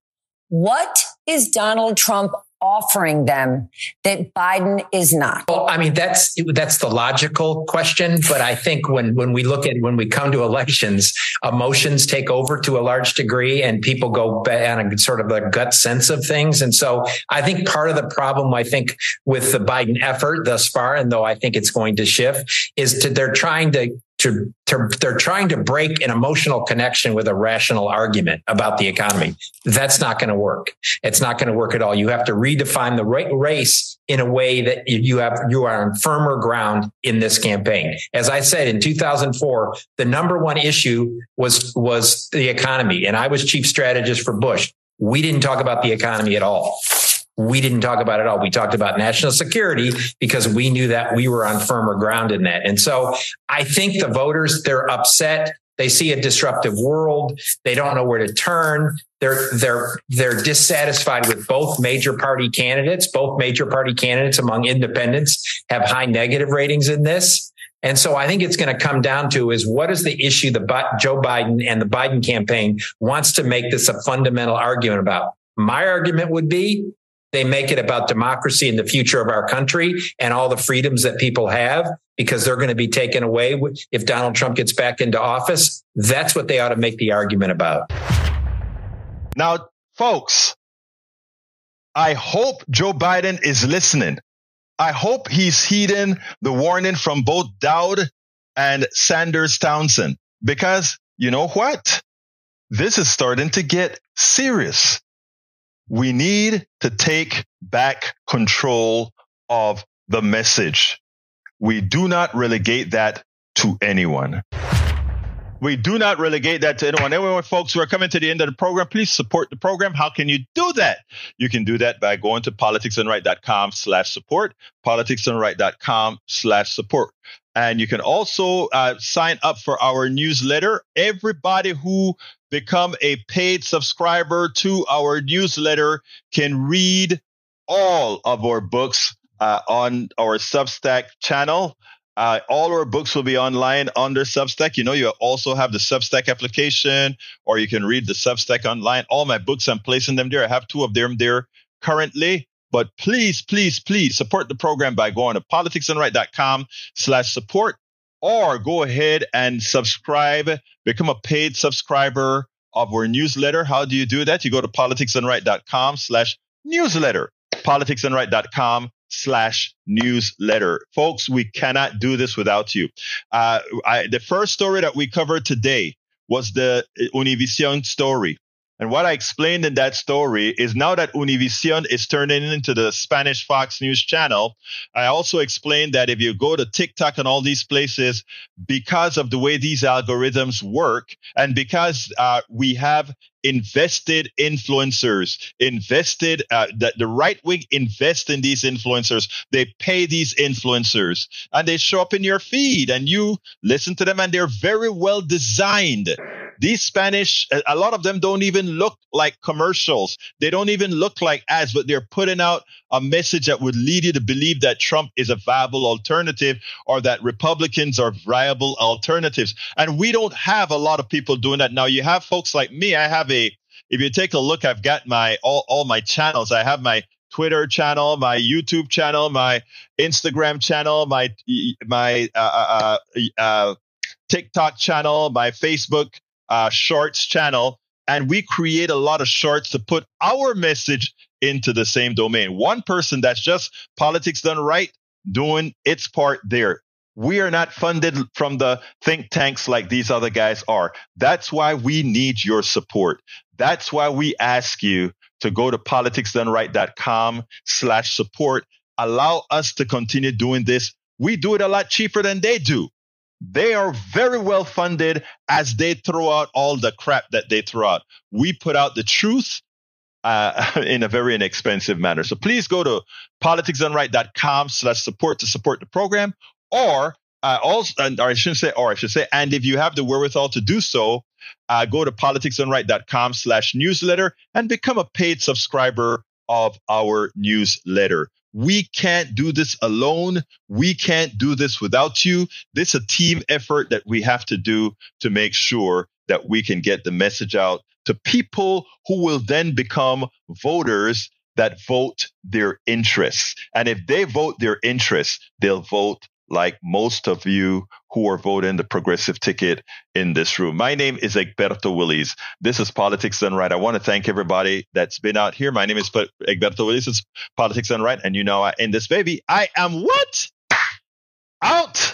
What is Donald Trump offering them that Biden is not? Well, I mean, that's that's the logical question, but I think when when we look at when we come to elections, emotions take over to a large degree, and people go on a sort of a gut sense of things. And so, I think part of the problem, I think, with the Biden effort thus far, and though I think it's going to shift, is to they're trying to to, to, they're trying to break an emotional connection with a rational argument about the economy. That's not going to work. It's not going to work at all. You have to redefine the right race in a way that you have you are on firmer ground in this campaign. As I said in 2004, the number one issue was was the economy, and I was chief strategist for Bush. We didn't talk about the economy at all we didn't talk about it all. We talked about national security because we knew that we were on firmer ground in that. And so I think the voters, they're upset. They see a disruptive world. They don't know where to turn. They're, they're, they're dissatisfied with both major party candidates. Both major party candidates among independents have high negative ratings in this. And so I think it's going to come down to is what is the issue that Joe Biden and the Biden campaign wants to make this a fundamental argument about? My argument would be they make it about democracy and the future of our country and all the freedoms that people have because they're going to be taken away if Donald Trump gets back into office. That's what they ought to make the argument about. Now, folks, I hope Joe Biden is listening. I hope he's heeding the warning from both Dowd and Sanders Townsend because you know what? This is starting to get serious we need to take back control of the message. We do not relegate that to anyone. We do not relegate that to anyone. Anyone, folks who are coming to the end of the program, please support the program. How can you do that? You can do that by going to politicsdoneright.com slash support, politicsdoneright.com slash support. And you can also uh, sign up for our newsletter. Everybody who become a paid subscriber to our newsletter can read all of our books uh, on our Substack channel. Uh, all our books will be online under Substack. You know, you also have the Substack application, or you can read the Substack online. All my books, I'm placing them there. I have two of them there currently. But please, please, please support the program by going to politicsdoneright.com slash support or go ahead and subscribe, become a paid subscriber of our newsletter. How do you do that? You go to politicsdoneright.com slash newsletter, politicsdoneright.com slash newsletter. Folks, we cannot do this without you. Uh, I, the first story that we covered today was the Univision story. And what I explained in that story is now that Univision is turning into the Spanish Fox News channel, I also explained that if you go to TikTok and all these places, because of the way these algorithms work, and because uh, we have invested influencers, invested uh, that the right wing invest in these influencers. They pay these influencers, and they show up in your feed, and you listen to them, and they're very well designed. These Spanish, a lot of them don't even look like commercials. They don't even look like ads, but they're putting out a message that would lead you to believe that Trump is a viable alternative or that Republicans are viable alternatives. And we don't have a lot of people doing that. Now you have folks like me. I have a, if you take a look, I've got my, all, all my channels. I have my Twitter channel, my YouTube channel, my Instagram channel, my, my, uh, uh, uh, uh TikTok channel, my Facebook uh, shorts channel, and we create a lot of shorts to put our message into the same domain. One person that's just politics done right, doing its part there. We are not funded from the think tanks like these other guys are. That's why we need your support. That's why we ask you to go to politicsdoneright.com slash support. Allow us to continue doing this. We do it a lot cheaper than they do. They are very well funded as they throw out all the crap that they throw out. We put out the truth uh, in a very inexpensive manner. So please go to politicsdoneright.com slash support to support the program or uh, also, or I shouldn't say, or I should say, and if you have the wherewithal to do so, uh, go to politicsdoneright.com slash newsletter and become a paid subscriber of our newsletter. We can't do this alone. We can't do this without you. This is a team effort that we have to do to make sure that we can get the message out to people who will then become voters that vote their interests. And if they vote their interests, they'll vote like most of you who are voting the progressive ticket in this room. My name is Egberto Willies. This is Politics Done Right. I want to thank everybody that's been out here. My name is Egberto Willies. It's Politics Done Right. And you know, in this baby, I am what? Out.